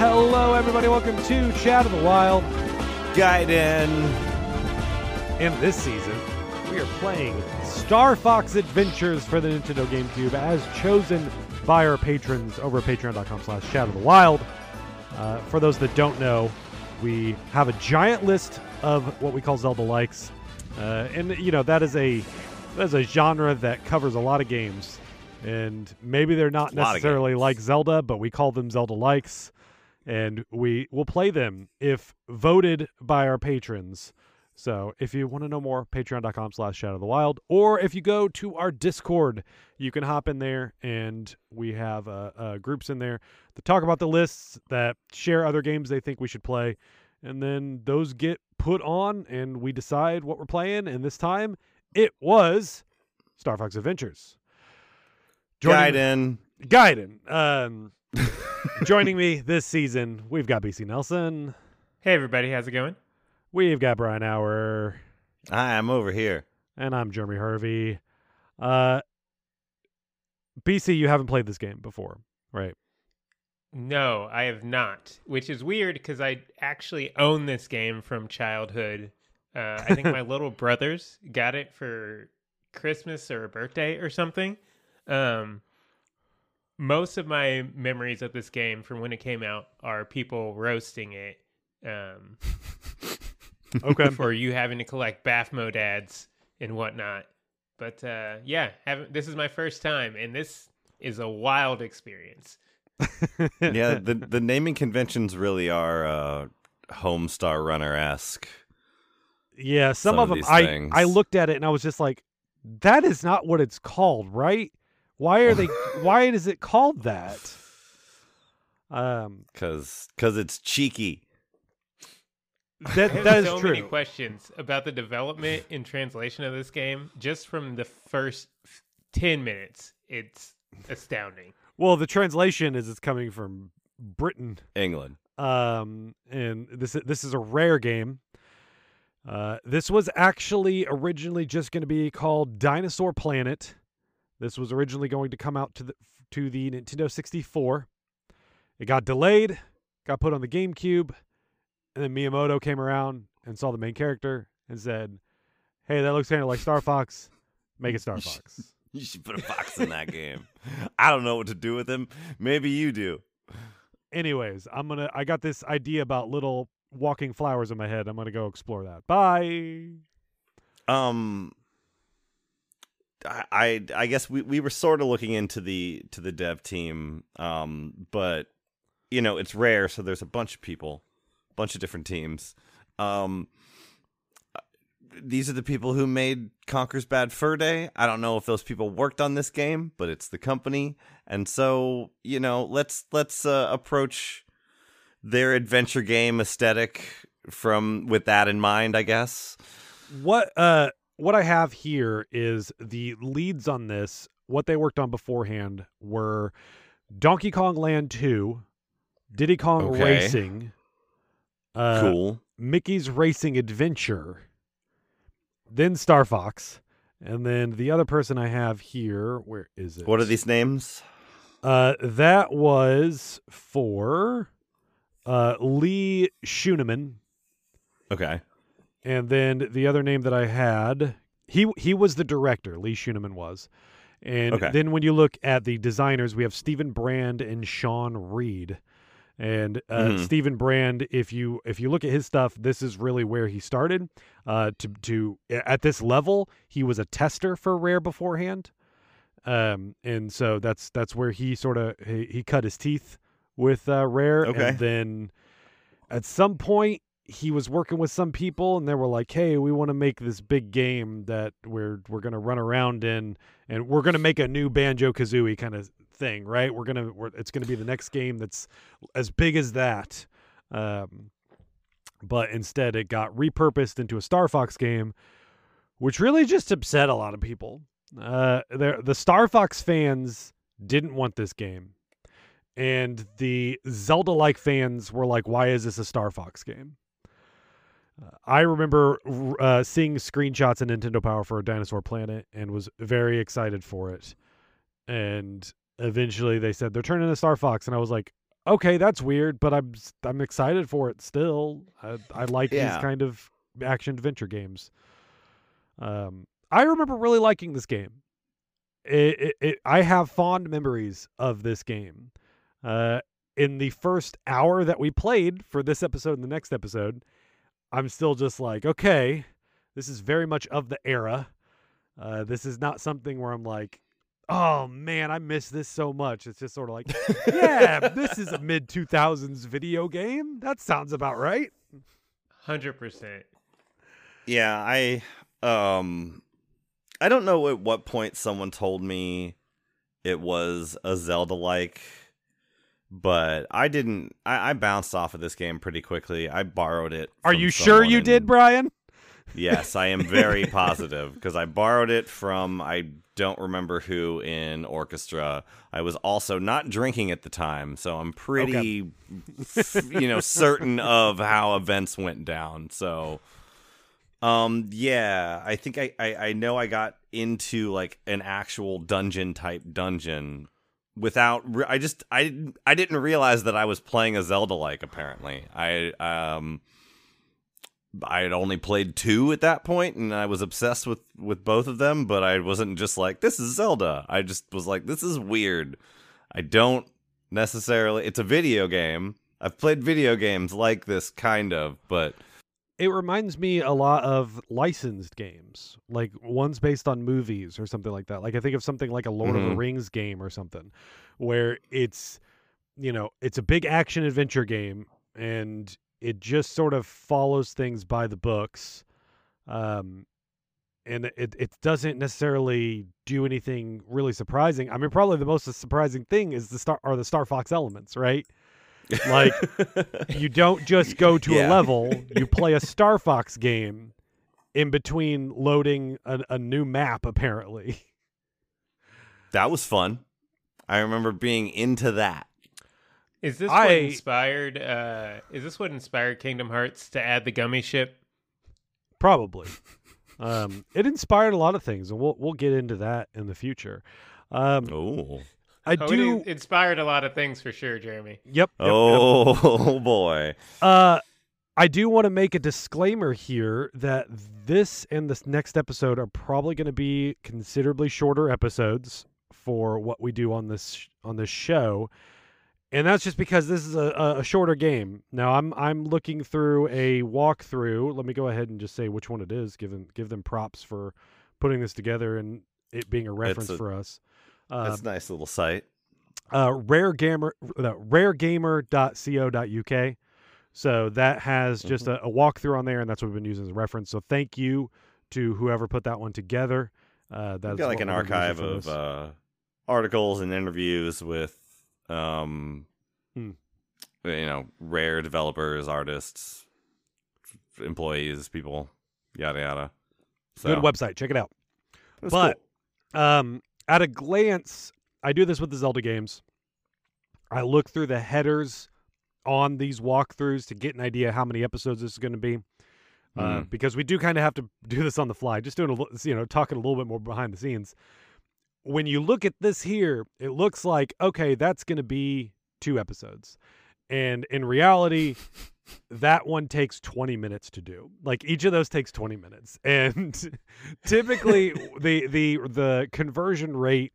Hello, everybody. Welcome to Chat of the Wild. Gaiden. And this season, we are playing Star Fox Adventures for the Nintendo GameCube as chosen by our patrons over at patreon.com slash Chat of the Wild. Uh, for those that don't know, we have a giant list of what we call Zelda likes. Uh, and, you know, that is a that is a genre that covers a lot of games. And maybe they're not A lot of necessarily like Zelda, but we call them Zelda likes. And we will play them if voted by our patrons. So if you want to know more, patreon.com slash Chat of the Wild. Or if you go to our Discord, you can hop in there and we have uh, uh, groups in there that talk about the lists, that share other games they think we should play. And then those get put on and we decide what we're playing. And this time it was Star Fox Adventures. Gaiden. Gaiden. Um, joining me this season, we've got BC Nelson. Hey everybody, how's it going? We've got Brian Hour. Hi, I'm over here. And I'm Jeremy Harvey. Uh, BC, you haven't played this game before, right? No, I have not, which is weird because I actually own this game from childhood. Uh, I think my little brothers got it for Christmas or a birthday or something. Um, most of my memories of this game from when it came out are people roasting it, um, Okay. For you having to collect BafomDads and whatnot. But uh, yeah, haven't, this is my first time, and this is a wild experience. Yeah, the the naming conventions really are uh, Homestar Runner esque. yeah, some, some of of them. I things. I looked at it and I was just like, that is not what it's called, right? Why are they? why is it called that? Um, Cause, cause it's cheeky. that I that is so true. many questions about the development and translation of this game. Just from the first ten minutes, it's astounding. Well, the translation is it's coming from Britain. England. um, and this this is a rare game. Uh, this was actually originally just going to be called Dinosaur Planet. This was originally going to come out to the to the Nintendo 64. It got delayed, got put on the GameCube, and then Miyamoto came around and saw the main character and said, "Hey, that looks kind of like Star Fox. Make it Star Fox." You should put a fox in that game. I don't know what to do with him. Maybe you do. Anyways, I'm gonna. I got this idea about little walking flowers in my head. I'm gonna go explore that. Bye. Um, I I, guess we, we were sort of looking into the to the dev team. Um, but you know it's rare, so there's a bunch of people, a bunch of different teams. Um, these are the people who made Conker's Bad Fur Day. I don't know if those people worked on this game, but it's the company, and so you know let's let's uh, approach their adventure game aesthetic from with that in mind. I guess. what uh what I have here is the leads on this. What they worked on beforehand were Donkey Kong Land 2, Diddy Kong Okay. Racing, uh, cool. Mickey's Racing Adventure, then Star Fox, and then the other person I have here, where is it? What are these names? Uh, that was for uh Lee Schuneman, Okay. And then the other name that I had, he he was the director. Lee Schuneman was, and Okay. then when you look at the designers, we have Stephen Brand and Sean Reed. And uh, Mhm. Stephen Brand, if you if you look at his stuff, this is really where he started. Uh, to to at this level, he was a tester for Rare beforehand, um, and so that's that's where he sort of he, he cut his teeth with uh, Rare, Okay. and then at some point he was working with some people, and they were like, "Hey, we want to make this big game that we're we're gonna run around in, and we're gonna make a new Banjo Kazooie kind of thing, right? We're gonna we're, it's gonna be the next game that's as big as that." Um, but instead, it got repurposed into a Star Fox game, which really just upset a lot of people. Uh, the Star Fox fans didn't want this game, and the Zelda like fans were like, "Why is this a Star Fox game?" I remember uh, seeing screenshots of Nintendo Power for Dinosaur Planet and was very excited for it. And eventually, they said they're turning to Star Fox, and I was like, "Okay, that's weird, but I'm I'm excited for it still. I, I like Yeah. these kind of action adventure games." Um, I remember really liking this game. It, it, it, I have fond memories of this game. Uh, in the first hour that we played for this episode and the next episode, I'm still just like, okay, this is very much of the era. Uh, this is not something where I'm like, oh man, I miss this so much. It's just sort of like, yeah, this is a mid 2000s video game. That sounds about right. Hundred percent. Yeah, I um I don't know at what point someone told me it was a Zelda like but I didn't I, I bounced off of this game pretty quickly. I borrowed it. Are you sure you did, Brian? Yes, I am very positive because I borrowed it from I don't remember who in orchestra. I was also not drinking at the time, so I'm pretty f- you know certain of how events went down. So um yeah, I think I, I I know I got into like an actual dungeon type dungeon without re- I just I I didn't realize that I was playing a Zelda like apparently. I um I had only played two at that point, and I was obsessed with with both of them. But I wasn't just like this is Zelda. I just was like this is weird. I don't necessarily. It's a video game. I've played video games like this kind of, but It reminds me a lot of licensed games, like ones based on movies or something like that. Like I think of something like a Lord of the Mhm. Rings game or something, where it's, you know, it's a big action adventure game and it just sort of follows things by the books. Um, and it, it doesn't necessarily do anything really surprising. I mean, probably the most surprising thing is the star are the Star Fox elements, right? Like you don't just go to a level you play a star fox game in between loading a, a new map apparently that was fun. I remember being into that. Is this I- what inspired? Uh, is this what inspired Kingdom Hearts to add the gummy ship? probably um it inspired a lot of things and we'll we'll get into that in the future um Oh, i Oh, do inspired a lot of things for sure, Jeremy. yep, yep, yep. oh boy. Uh, I do want to make a disclaimer here that this and this next episode are probably going to be considerably shorter episodes for what we do on this on this show, and that's just because this is a, a, a shorter game. Now I'm I'm looking through a walkthrough. Let me go ahead and just say which one it is. Give them give them props for putting this together and it being a reference a- for us. Uh, That's a nice little site. uh, rare gamer no, raregamer.co.uk so that has just Mm-hmm. a, a walkthrough on there and that's what we've been using as a reference so thank you to whoever put that one together uh that's got like an we're gonna use archive of uh, articles and interviews with, um, Hmm. you know, rare developers, artists, employees, people, yada yada. So, good website check it out was but cool. um at a glance i do this with the zelda games. I look through the headers on these walkthroughs to get an idea how many episodes this is going to be uh, Mm. because we do kind of have to do this on the fly just doing a you know talking a little bit more behind the scenes. When you look at this here it looks like okay that's going to be two episodes. And in reality that one takes 20 minutes to do. Like each of those takes 20 minutes. And typically the the the conversion rate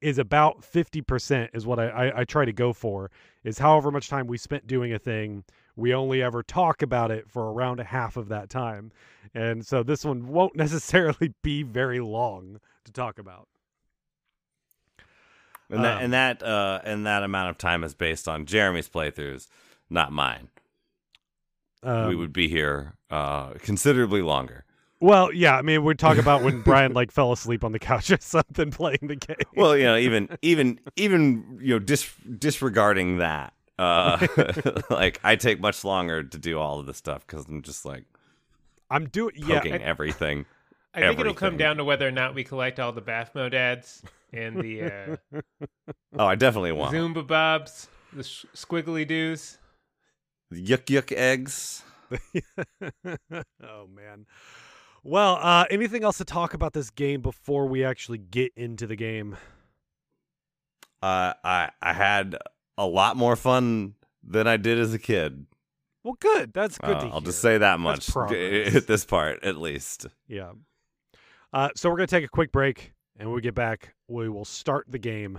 is about 50% is what I, I i try to go for is however much time we spent doing a thing we only ever talk about it for around a half of that time. And so this one won't necessarily be very long to talk about. And that Um, and that uh and that amount of time is based on Jeremy's playthroughs, not mine. We Um, would be here uh considerably longer. Well, yeah, I mean, we're talking about when Brian like fell asleep on the couch or something playing the game. Well, you know, even even even you know, dis- disregarding that, uh, like I take much longer to do all of this stuff because I'm just like I'm doing yeah. poking and- everything. I think it'll come down to whether or not we collect all the BafomDads and the uh, Oh, I definitely want Zumba Bobs, the sh- Squiggly Doos. Yuck yuck eggs. oh man. Well, uh, anything else to talk about this game before we actually get into the game? Uh, I I had a lot more fun than I did as a kid. Well, good. That's good Uh, I'll just say that much at this part, at least. Yeah. Uh, so we're gonna take a quick break, and when we get back, we will start the game.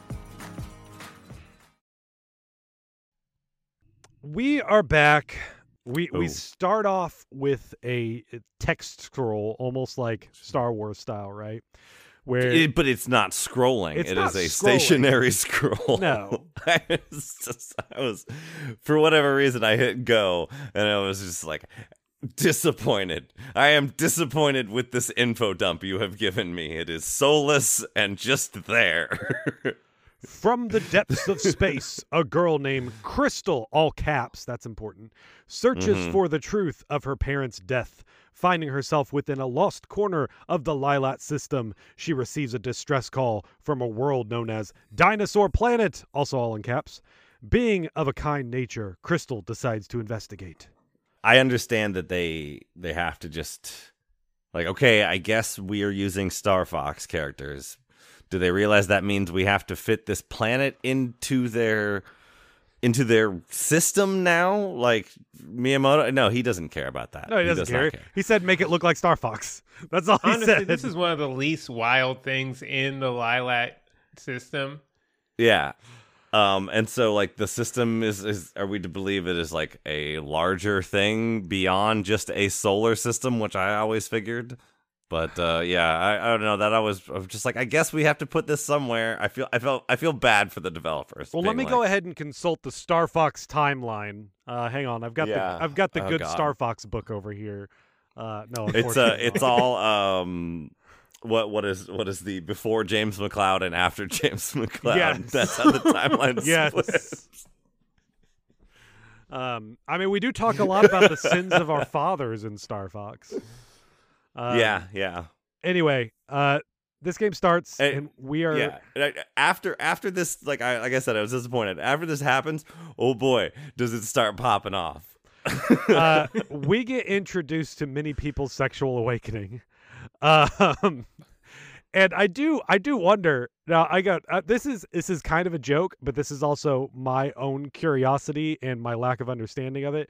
We are back. We we Oh. start off with a text scroll, almost like Star Wars style, right? Where It- but it's not scrolling. It's It not is a scrolling. stationary scroll. No. I was just, I was, for whatever reason, I hit go, and I was just like disappointed. I am disappointed with this info dump you have given me. It is soulless and just there. From the depths of space, a girl named Crystal, all caps, that's important, searches Mhm. for the truth of her parents' death. Finding herself within a lost corner of the Lylat system, she receives a distress call from a world known as Dinosaur Planet, also all in caps. Being of a kind nature, Crystal decides to investigate. I understand that they they have to just like okay, I guess we are using Star Fox characters. Do they realize that means we have to fit this planet into their into their system now? Like Miyamoto? No, he doesn't care about that. No, he doesn't does not care. He said, make it look like Star Fox. That's all he said. this is one of the least wild things in the Lylat system. Yeah. Um, and so like the system is, is are we to believe it is like a larger thing beyond just a solar system, which I always figured. But uh, yeah, I, I don't know. That I was, I was just like, I guess we have to put this somewhere. I feel, I felt, I feel bad for the developers. Well, let me like, go ahead and consult the Star Fox timeline. Uh, hang on, I've got Yeah. the I've got the Oh, good God. Star Fox book over here. Uh, no, It's uh, it's all um, what what is what is the before James McCloud and after James McCloud? Yes. That's how the timeline yes. splits. Um, I mean, we do talk a lot about the sins of our fathers in Star Fox. Um, yeah, yeah. Anyway, uh, this game starts, And- and we are. Yeah. After after this, like I like I said, I was disappointed. After this happens, oh boy, does it start popping off. uh, we get introduced to many people's sexual awakening, um, and I do I do wonder. Now I got uh, this is this is kind of a joke, but this is also my own curiosity and my lack of understanding of it.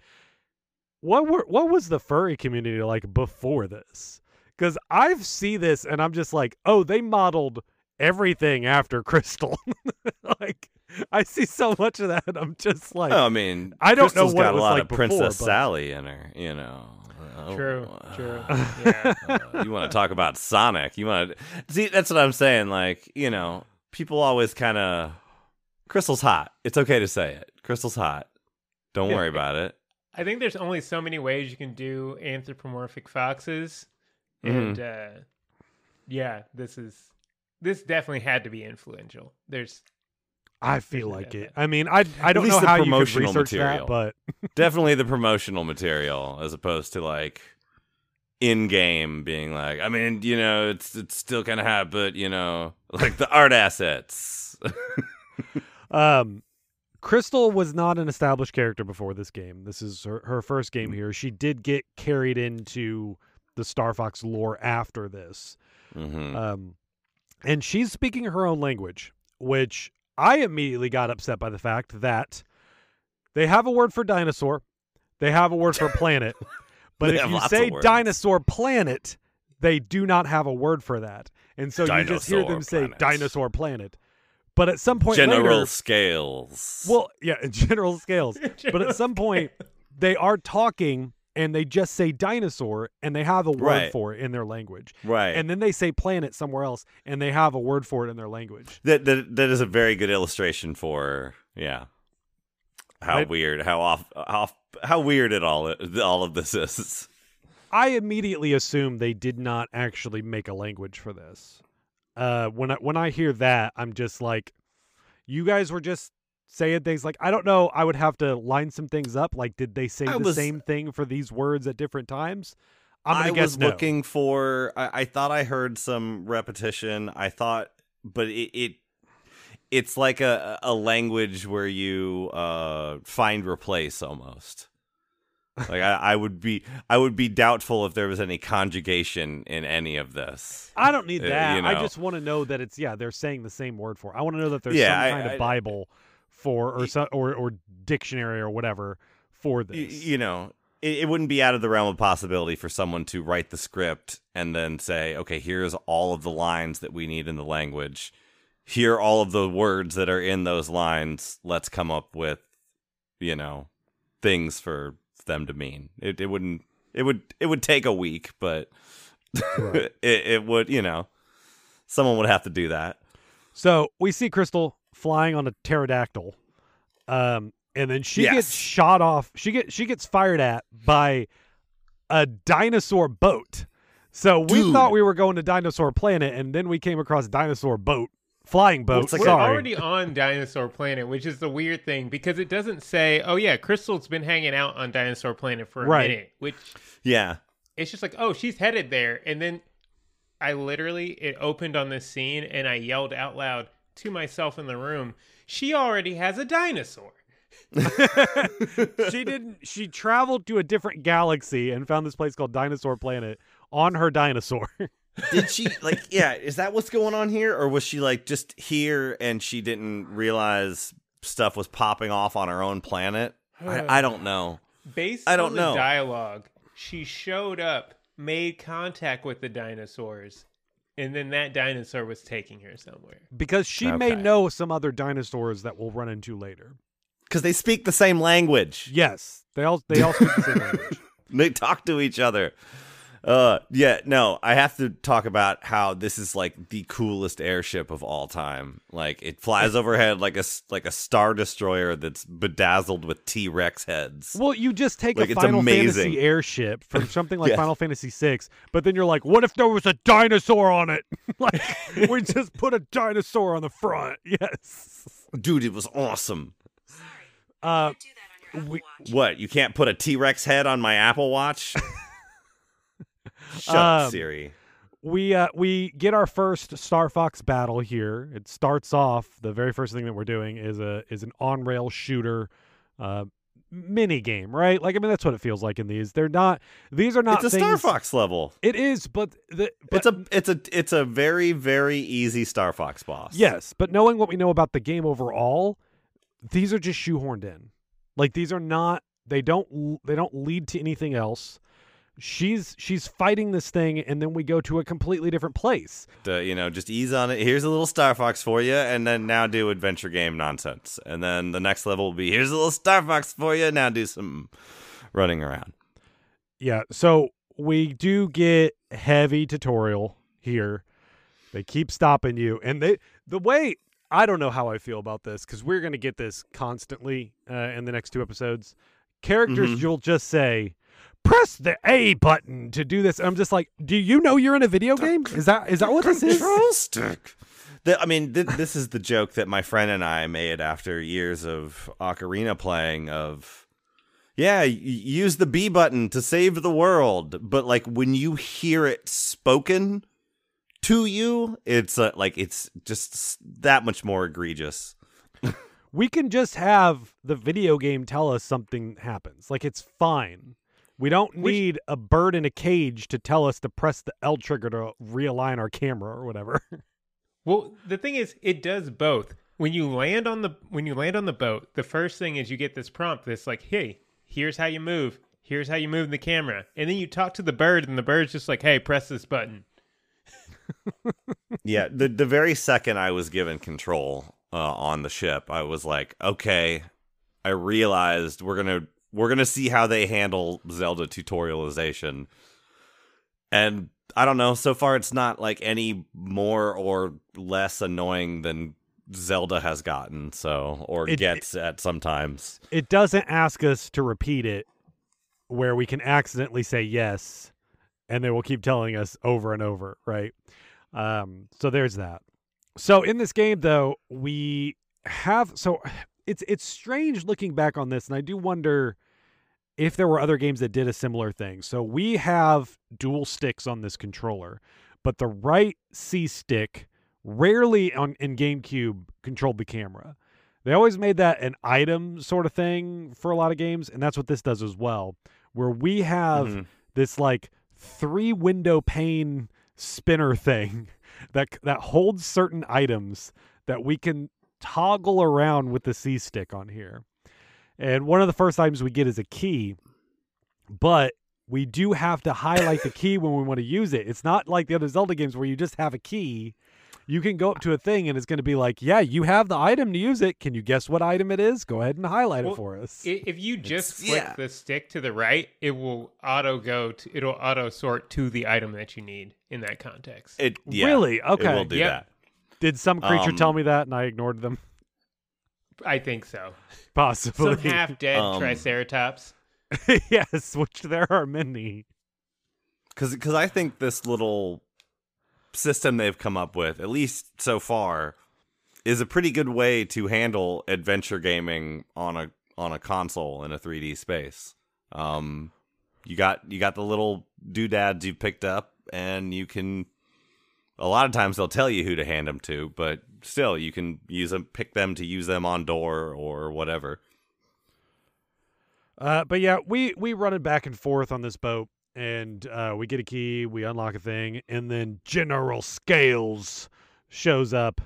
What were what was the furry community like before this? Because I've see this and I'm just like, oh, they modeled everything after Crystal. like I see so much of that. I'm just like, Oh, I mean, I don't know what got it was a lot like of Princess before, but- Sally in her. You know. Oh, True, uh, true. Yeah. uh, you want to talk about Sonic? You want to see? That's what I'm saying. Like, you know, people always kind of. Crystal's hot. It's okay to say it. Crystal's hot. Don't worry about it. I think there's only so many ways you can do anthropomorphic foxes, and uh, yeah, this is this definitely had to be influential. There's I feel like it. I mean, I I don't least know the how you could promotional research material. that, but Definitely the promotional material as opposed to like in game being like, I mean, you know, it's it's still kind of hot, but you know, like the art assets. um, Crystal was not an established character before this game. This is her, her first Mm. game here. She did get carried into the Star Fox lore after this, hmm um, and she's speaking her own language, which I immediately got upset by the fact that they have a word for dinosaur, they have a word for planet, but if you say dinosaur planet, they do not have a word for that. And so you just hear them Dinosaur say dinosaur planet. But at some point General later, scales. well, yeah, general scales. but at some point, they are talking and they just say dinosaur and they have a word Right. for it in their language. right. And then they say planet somewhere else and they have a word for it in their language. that, that that is a very good illustration for yeah how I- weird how off how how weird it all all of this is. I immediately assume they did not actually make a language for this. Uh, when I, when I hear that, I'm just like, you guys were just saying things like I don't know. I would have to line some things up. Like, did they say I the was- same thing for these words at different times? I'm gonna I guess was no. looking for. I, I thought I heard some repetition. I thought, but it, it it's like a a language where you uh find replace almost. Like I, I would be I would be doubtful if there was any conjugation in any of this. I don't need Uh, that. you I just want to know that it's yeah they're saying the same word for. it. I want to know that there's Yeah, some I- kind I- of Bible for or Y- so, or or dictionary or whatever for this. you know, it, it wouldn't be out of the realm of possibility for someone to write the script and then say, okay, here's all of the lines that we need in the language. Here are all of the words that are in those lines. Let's come up with, you know, things for them to mean. It, it wouldn't. It would. It would take a week, but Right. it, it would. You know, someone would have to do that. So we see Crystal flying on a pterodactyl, um, and then she Yes. gets shot off. She get she gets fired at by a dinosaur boat. So we Dude. thought we were going to Dinosaur Planet, and then we came across dinosaur boat, flying boat. it's like We're sorry, already on Dinosaur Planet, which is the weird thing because it doesn't say, "Oh yeah, Crystal's been hanging out on Dinosaur Planet for a Right. minute," which Yeah. it's just like, "Oh, she's headed there," and then I literally it opened on this scene, and I yelled out loud to myself in the room, "She already has a dinosaur." she didn't. She traveled to a different galaxy and found this place called Dinosaur Planet on her dinosaur. Did she like? Yeah, is that what's going on here, or was she like just here and she didn't realize stuff was popping off on her own planet? I, I don't know. Based I don't on the know. dialogue, she showed up, made contact with the dinosaurs, and then that dinosaur was taking her somewhere. because she may know some other dinosaurs that we'll run into later. Because they speak the same language. Yes, they all they all speak the same language. They talk to each other. Uh, yeah, no, I have to talk about how this is like the coolest airship of all time. Like it flies overhead like a s- like a star destroyer that's bedazzled with T Rex heads. Well, you just take Like, a it's Final amazing. Fantasy airship from something like Yes. Final Fantasy VI, but then you're like, what if there was a dinosaur on it? like, we just put a dinosaur on the front. Yes. Dude, it was awesome. Uh, we, What? You can't put a T Rex head on my Apple Watch? Shut Um, up, Siri. we uh, we get our first Star Fox battle here. It starts off the very first thing that we're doing is a is an on rail shooter. Uh, mini game right like i mean that's what it feels like in these they're not these are not It's a Star Fox level. it is but the but It's a it's a it's a very very easy Star Fox boss. Yes, but knowing what we know about the game overall, these are just shoehorned in. Like these are not they don't they don't lead to anything else. She's she's fighting this thing and then we go to a completely different place. Uh, you know, just ease on it. Here's a little Star Fox for you, and then now do adventure game nonsense. And then the next level will be here's a little Star Fox for you. Now do some running around. Yeah, so we do get heavy tutorial here. They keep stopping you and they the way I don't know how I feel about this cuz we're going to get this constantly uh, in the next two episodes. Characters Mhm. you'll just say press the A button to do this. And I'm just like, do you know you're in a video game? Is that is that what this is? Control stick. The, I mean, th- this is the joke that my friend and I made after years of Ocarina playing. Of yeah, y- use the B button to save the world, but like when you hear it spoken to you, it's uh, like it's just that much more egregious. We can just have the video game tell us something happens. Like it's fine. We don't need a bird in a cage to tell us to press the L trigger to realign our camera or whatever. Well, the thing is, it does both. when you land on the when you land on the boat, the first thing is you get this prompt that's like, "Hey, here's how you move. Here's how you move the camera." And then you talk to the bird and the bird's just like, "Hey, press this button." yeah, the the very second I was given control uh, on the ship, I was like, okay, I realized we're gonna we're gonna see how they handle Zelda tutorialization, and I don't know. So far, it's not like any more or less annoying than Zelda has gotten. So or It- gets at sometimes. It doesn't ask us to repeat it where we can accidentally say yes and they will keep telling us over and over, right? Um, so there's that. So in this game though, we have so it's it's strange looking back on this and I do wonder if there were other games that did a similar thing. So we have dual sticks on this controller, but the right C stick rarely on in GameCube controlled the camera. They always made that an item sort of thing for a lot of games, and that's what this does as well. Where we have Mhm. this like three window pane spinner thing that that holds certain items that we can toggle around with the C stick on here. And one of the first items we get is a key, but we do have to highlight the key when we want to use it. It's not like the other Zelda games where you just have a key. You can go up to a thing and it's going to be like, "Yeah, you have the item to use it. Can you guess what item it is? Go ahead and highlight Well, it for us." If you just It's- flick yeah. the stick to the right, it will auto go to it'll auto sort to the item that you need in that context. It yeah, Really? It Okay. will do Yep. that. Did some creature Um, tell me that and I ignored them? I think so. Possibly. Some half dead Um, triceratops. yes, which there are many. because because I think this little system they've come up with, at least so far, is a pretty good way to handle adventure gaming on a on a console in a 3D space. Um, you got you got the little doodads you picked up, and you can. A lot of times they'll tell you who to hand them to, but still you can use them, pick them to use them on door or whatever. Uh, but yeah, we we run it back and forth on this boat, and uh, we get a key, we unlock a thing, and then General Scales shows up,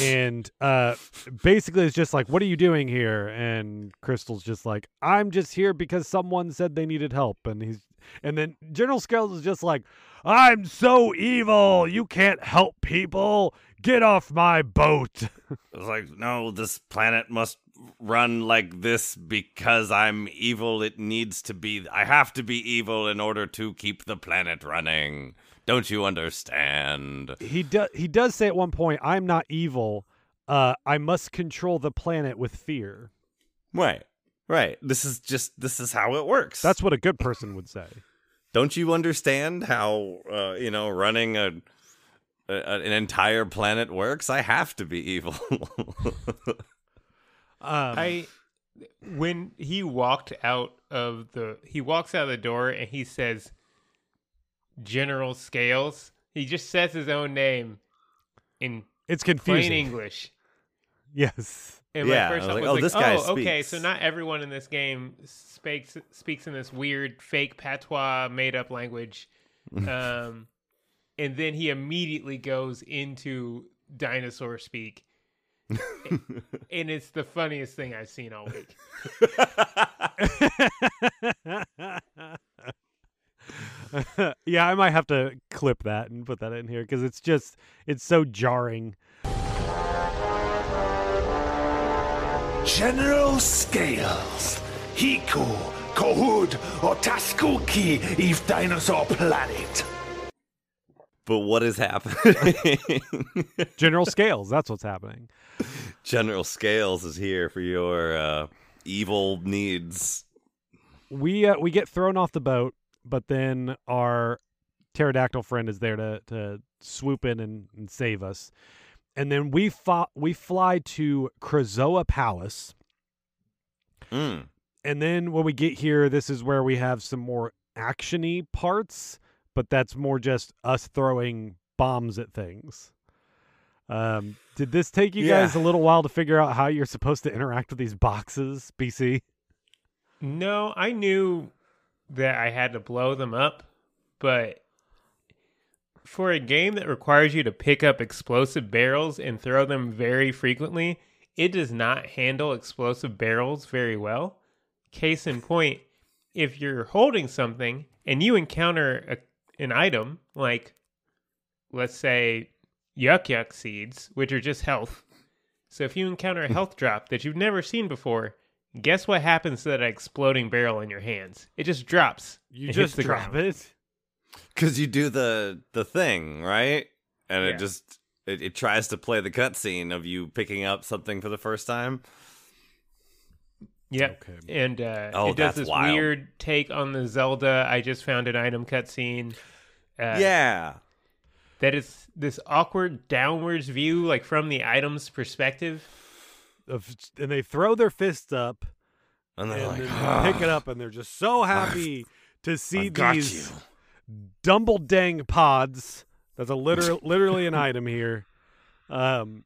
and uh, basically it's just like, "What are you doing here?" And Crystal's just like, "I'm just here because someone said they needed help," and he's and then General Scales is just like, "I'm so evil, you can't help people. Get off my boat." It's like, no, this planet must run like this because I'm evil. It needs to be. I have to be evil in order to keep the planet running. Don't you understand? he does he does say at one point i'm not evil uh i must control the planet with fear Right, right. This is just. This is how it works. that's what a good person would say Don't you understand how uh, you know running a, a an entire planet works? I have to be evil. um I when he walked out of the he walks out of the door and he says General Scales. He just says his own name in it's confusing plain confusing English. yes And Yeah, my first was like, was oh, like, this guy oh, okay, so not everyone in this game speaks speaks in this weird fake patois made up language. um, and then he immediately goes into dinosaur speak. and it's the funniest thing I've seen all week. yeah i might have to clip that and put that in here because it's just it's so jarring General Scales, Hiku, Kohud, or Taskuki, Eve Dinosaur Planet. but what is happening? general scales that's what's happening General Scales is here for your uh, evil needs. we uh, we get thrown off the boat, but then our pterodactyl friend is there to to swoop in and, and save us. And then we fo- we fly to Krazoa Palace, Mm. and then when we get here, this is where we have some more actiony parts, but that's more just us throwing bombs at things. Um, did this take you Yeah. guys a little while to figure out how you're supposed to interact with these boxes, BC? No, I knew that I had to blow them up, but For a game that requires you to pick up explosive barrels and throw them very frequently, it does not handle explosive barrels very well. Case in point, if you're holding something and you encounter a, an item like, let's say, yuck yuck seeds, which are just health. So if you encounter a hmm. health drop that you've never seen before, guess what happens to that exploding barrel in your hands? It just drops. You just drop ground. it. Because you do the the thing right, and Yeah. it just it, it tries to play the cutscene of you picking up something for the first time. Yep. Okay. And uh, Oh, it does this wild. weird take on the Zelda. I just found an item cutscene. Uh, yeah, That is this awkward downwards view, like from the item's perspective. Of, and they throw their fists up and they're and like, then "Ah, they pick it up, and they're just so happy to see I've got these you. DumbleDang pods. That's a literal, literally an item here. Um,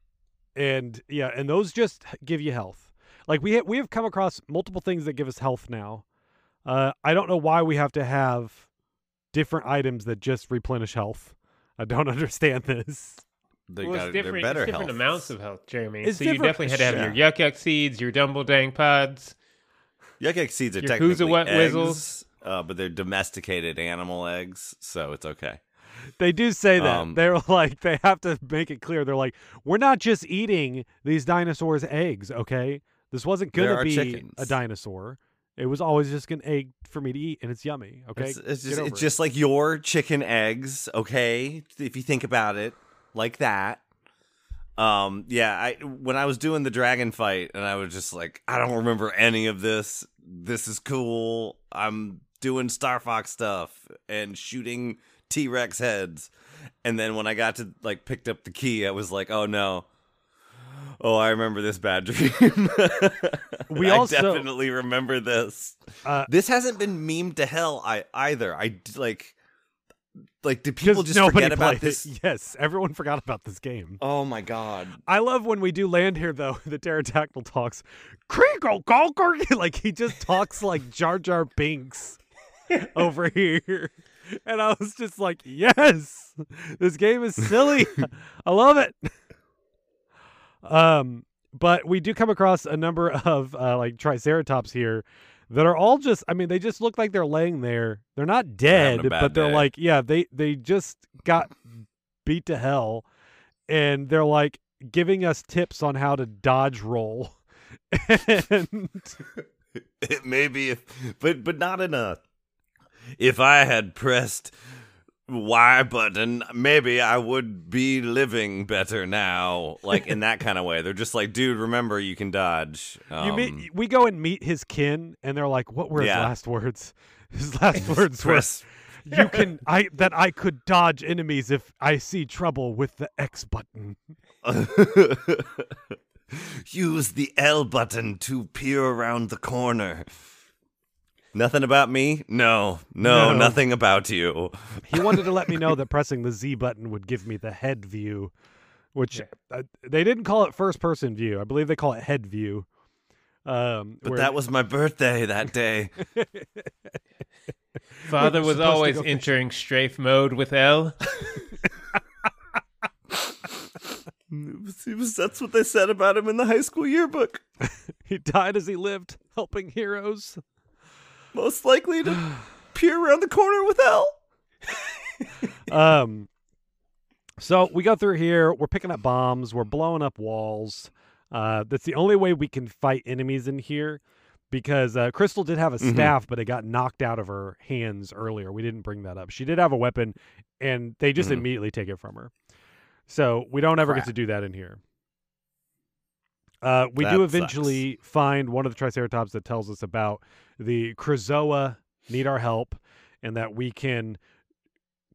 and yeah, and those just give you health. Like we ha- we have come across multiple things that give us health now. Uh, I don't know why we have to have different items that just replenish health. I don't understand this. They well, got it's different, better it's different health. amounts of health, Jeremy. It's so you definitely had to have your yuck yuck seeds, your DumbleDang pods. Yuck yuck seeds are Your technically who's a wet eggs, whizzles. Uh, but they're domesticated animal eggs, so it's okay. They do say that. Um, They're like they have to make it clear. They're like, we're not just eating these dinosaurs' eggs, okay? This wasn't gonna be chickens. a dinosaur. It was always just an egg for me to eat, and it's yummy. Okay, It's, it's just it's it. just like your chicken eggs, okay? If you think about it like that. Um, yeah, I when I was doing the dragon fight, and I was just like, I don't remember any of this. This is cool. I'm doing Star Fox stuff and shooting T Rex heads, and then when I got to like picked up the key, I was like, oh no. Oh, I remember this bad dream. We I also- definitely remember this. Uh, this hasn't been memed to hell I either. I like like did people just forget about this? It. Yes, everyone forgot about this game. Oh my god. I love when we do land here though. The pterodactyl talks, Gulker. like he just talks like Jar Jar Binks over here, and I was just like, yes, this game is silly. I love it. Um, but we do come across a number of uh, like Triceratops here that are all just. I mean, they just look like they're laying there. They're not dead, but they're day. like, yeah, they they just got beat to hell, and they're like giving us tips on how to dodge roll. and It may be if but but not in a if I had pressed Y button, maybe I would be living better now. Like in that kind of way. They're just like, dude, remember you can dodge. you Um, meet, we go and meet his kin, and they're like, "What were his Yeah. last words?" His last words were, press "You can I that I could dodge enemies if I see trouble with the X button." Use the L button to peer around the corner. Nothing about me? No, no, No. nothing about you. He wanted to let me know that pressing the Z button would give me the head view, which uh, they didn't call it first person view. I believe they call it head view. Um, But where- that was my birthday that day. Father was supposed to always go fishing. entering strafe mode with L. It was, it was- that's what they said about him in the high school yearbook. he died as he lived, helping heroes. Most likely to peer around the corner with L. um so we go through here we're picking up bombs we're blowing up walls uh that's the only way we can fight enemies in here because uh, crystal did have a Mhm. staff but it got knocked out of her hands earlier we didn't bring that up she did have a weapon and they just Mhm. immediately take it from her so we don't ever Crap. get to do that in here uh, we That do sucks. eventually find one of the triceratops that tells us about the Krazoa need our help and that we can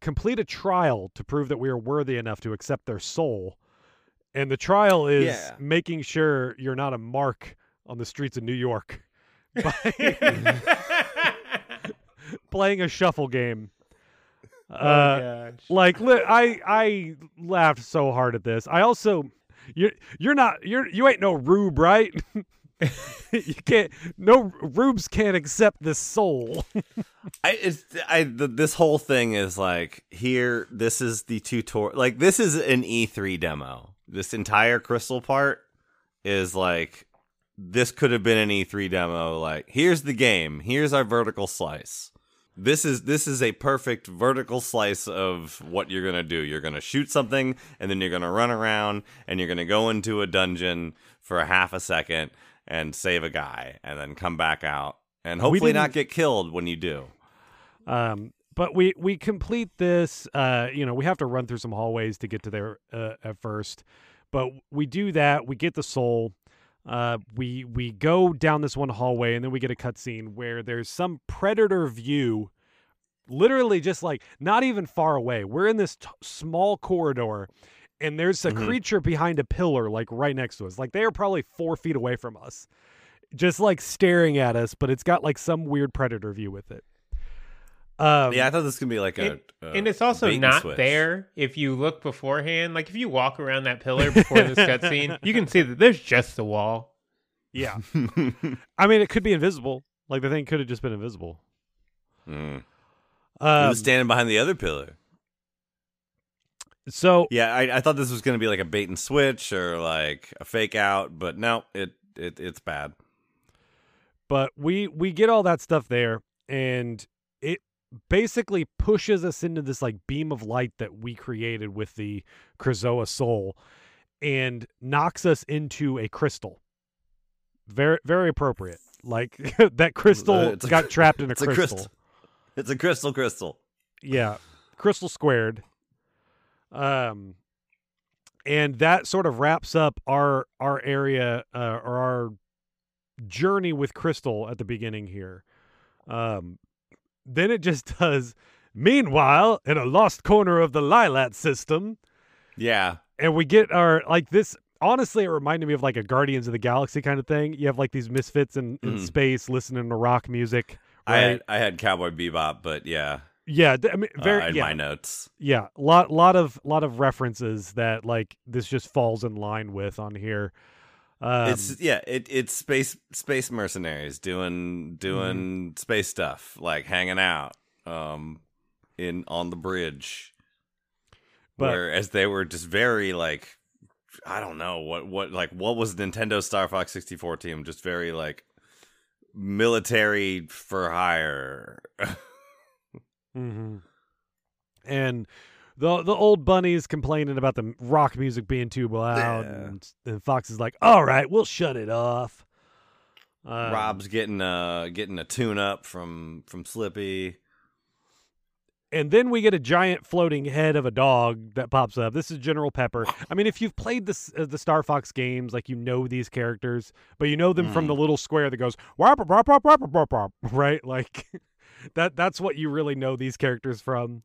complete a trial to prove that we are worthy enough to accept their soul. And the trial is Yeah. making sure you're not a mark on the streets of New York by playing a shuffle game. oh Uh, like li- I I laughed so hard at this. I also you're you're not you're you ain't no rube, right? you can't. No rubes can't accept this soul. I it's I the, this whole thing is like here. This is the tutorial. Like this is an E3 demo. This entire crystal part is like this could have been an E3 demo. Like here's the game. Here's our vertical slice. This is this is a perfect vertical slice of what you're gonna do. You're gonna shoot something, and then you're gonna run around, and you're gonna go into a dungeon for a half a second and save a guy, and then come back out, and hopefully not get killed when you do. Um, but we we complete this. Uh, you know, we have to run through some hallways to get to there uh, at first, but we do that. We get the soul. Uh, we we go down this one hallway, and then we get a cutscene where there's some predator view, literally just like not even far away. We're in this t- small corridor, and there's a Mhm. creature behind a pillar, like right next to us. Like they are probably four feet away from us, just like staring at us. But it's got like some weird predator view with it. Um, yeah, I thought this was gonna be like a, It- a and it's also bait not switch. there if you look beforehand. Like if you walk around that pillar before this cutscene, you can see that there's just the wall. Yeah. I mean, it could be invisible. Like the thing could have just been invisible. Mm. He Um, was standing behind the other pillar. so Yeah, I, I thought this was gonna be like a bait and switch or like a fake out, but no, it, it it's bad. but we we get all that stuff there and it basically pushes us into this like beam of light that we created with the Krazoa soul and knocks us into a crystal. Very very appropriate. Like that crystal Uh, it's a got trapped in a it's a crystal. crystal. It's a crystal crystal. Yeah, crystal squared. Um, and that sort of wraps up our our area uh, or our journey with crystal at the beginning here. Um, then it just does. Meanwhile, in a lost corner of the Lylat system, Yeah. and we get our like this. Honestly, it reminded me of like a Guardians of the Galaxy kind of thing. You have like these misfits in, in Mhm. space listening to rock music. I had I had Cowboy Bebop, but yeah, yeah, I mean, uh, very in yeah. my notes. Yeah, lot lot of lot of references that like this just falls in line with on here. Um, it's yeah, it it's space space mercenaries doing doing Mm-hmm. space stuff, like hanging out um in on the bridge. But- Whereas they were just very like I don't know what what like what was Nintendo Star Fox 64 team just very like military for hire. mhm. and the the old bunnies complaining about the rock music being too loud, Yeah. and, and Fox is like, "All right, we'll shut it off." Um, Rob's getting uh getting a tune up from from Slippy. and then we get a giant floating head of a dog that pops up. This is General Pepper. I mean, if you've played this uh, the Star Fox games, like you know these characters, but you know them from Mm. the little square that goes "Wap, wap, wap, wap, wap, wap, wap," right? Like that. That's what you really know these characters from.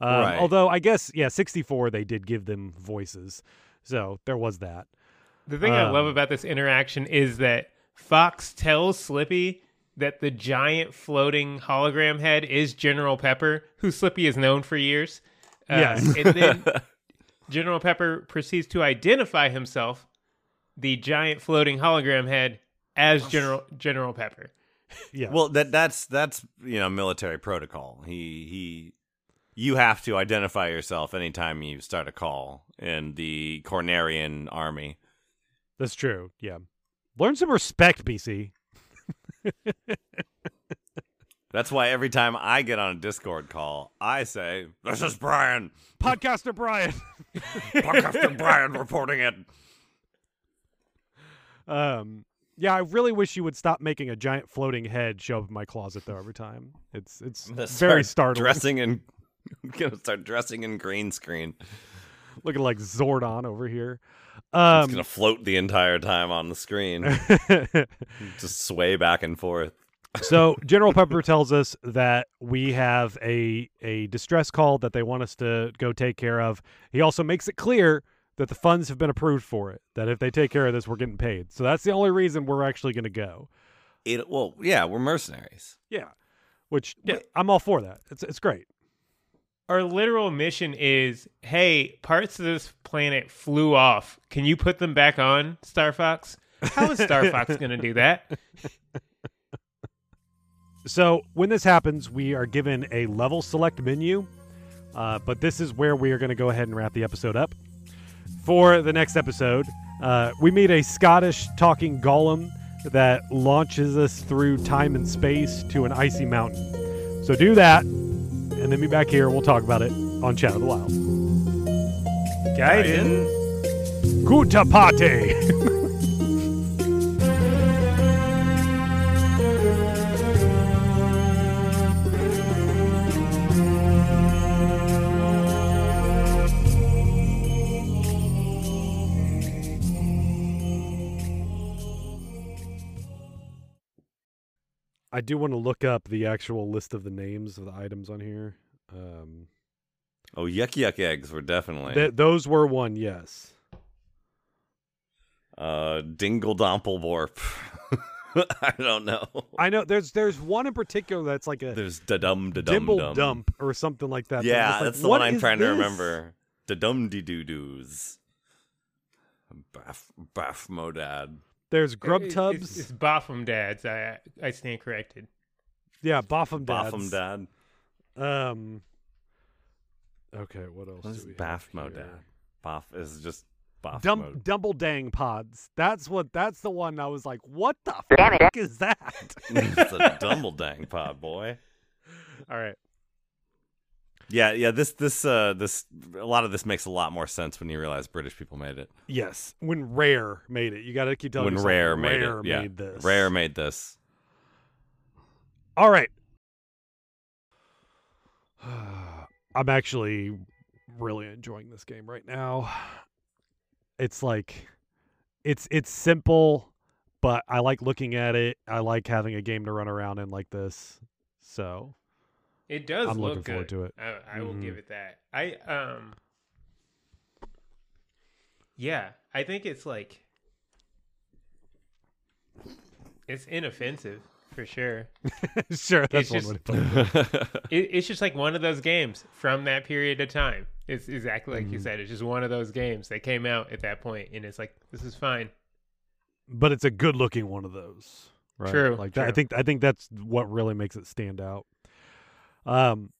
Um, Right. Although I guess yeah, sixty four they did give them voices, so there was that. The thing I love Um, about this interaction is that Fox tells Slippy that the giant floating hologram head is General Pepper, who Slippy has known for years. Uh, Yes. and then General Pepper proceeds to identify himself, the giant floating hologram head, as General General Pepper. Yeah. Well, that that's that's you know military protocol. He he, you have to identify yourself anytime you start a call in the Cornerian army. that's true. Yeah. Learn some respect, BC. That's why every time I get on a Discord call, I say, "This is Brian, Podcaster Brian. podcaster Brian reporting it." Um, yeah, I really wish you would stop making a giant floating head show up in my closet though every time. It's it's very start startling, Dressing in, I'm gonna start dressing in green screen. looking like Zordon over here. It's Um, gonna float the entire time on the screen, just sway back and forth. so General Pepper tells us that we have a a distress call that they want us to go take care of. He also makes it clear that the funds have been approved for it. That if they take care of this, we're getting paid. So that's the only reason we're actually going to go. It well, yeah, we're mercenaries. Yeah, which yeah, I'm all for that. It's it's great. Our literal mission is, hey, parts of this planet flew off. Can you put them back on, Star Fox? How is Star Fox going to do that? So when this happens, we are given a level select menu, uh, but this is where we are going to go ahead and wrap the episode up. For the next episode, uh, we meet a Scottish talking golem that launches us through time and space to an icy mountain. So do that, and then be back here. We'll talk about it on Chat of the Wild. Gaiden. Gute I do want to look up the actual list of the names of the items on here. Um, Oh, yuck yuck eggs were definitely th- those were one, yes. uh Dingle Dompelborp. I don't know. I know there's there's one in particular that's like a There's da dum da dum dum. dump or something like that. Yeah, like, that's the one I'm trying to remember. Da dum de doo doos. Baff Baff Modad. There's grub It- it- tubs. It's, it's BafomDads. I I stand corrected. yeah, BafomDads. Boffum Dad. Um. Okay, what else? What do is we have Baff Boff is just Boff Dum- Mod. DumbleDang pods. That's what. That's the one. I was like, what the fuck is that? it's a Dumble Dang pod, boy. All right. Yeah, yeah. This, this, uh, this. A lot of this makes a lot more sense when you realize British people made it. Yes, when Rare made it, you got to keep telling when yourself, Rare made Rare it, yeah. made this. Rare made this. All right. I'm actually really enjoying this game right now. It's like it's it's simple, but I like looking at it. I like having a game to run around in like this. So, It does I'm look looking forward good. to it. I, I will Mhm. give it that. I um. Yeah, I think it's like it's inoffensive for sure. sure, that's It's one just- it. It, it's just like one of those games from that period of time. It's exactly like you Mhm. said. It's just one of those games that came out at that point, and it's like this is fine. But it's a good-looking one of those. Right? True, Like that, I think I think that's what really makes it stand out. Um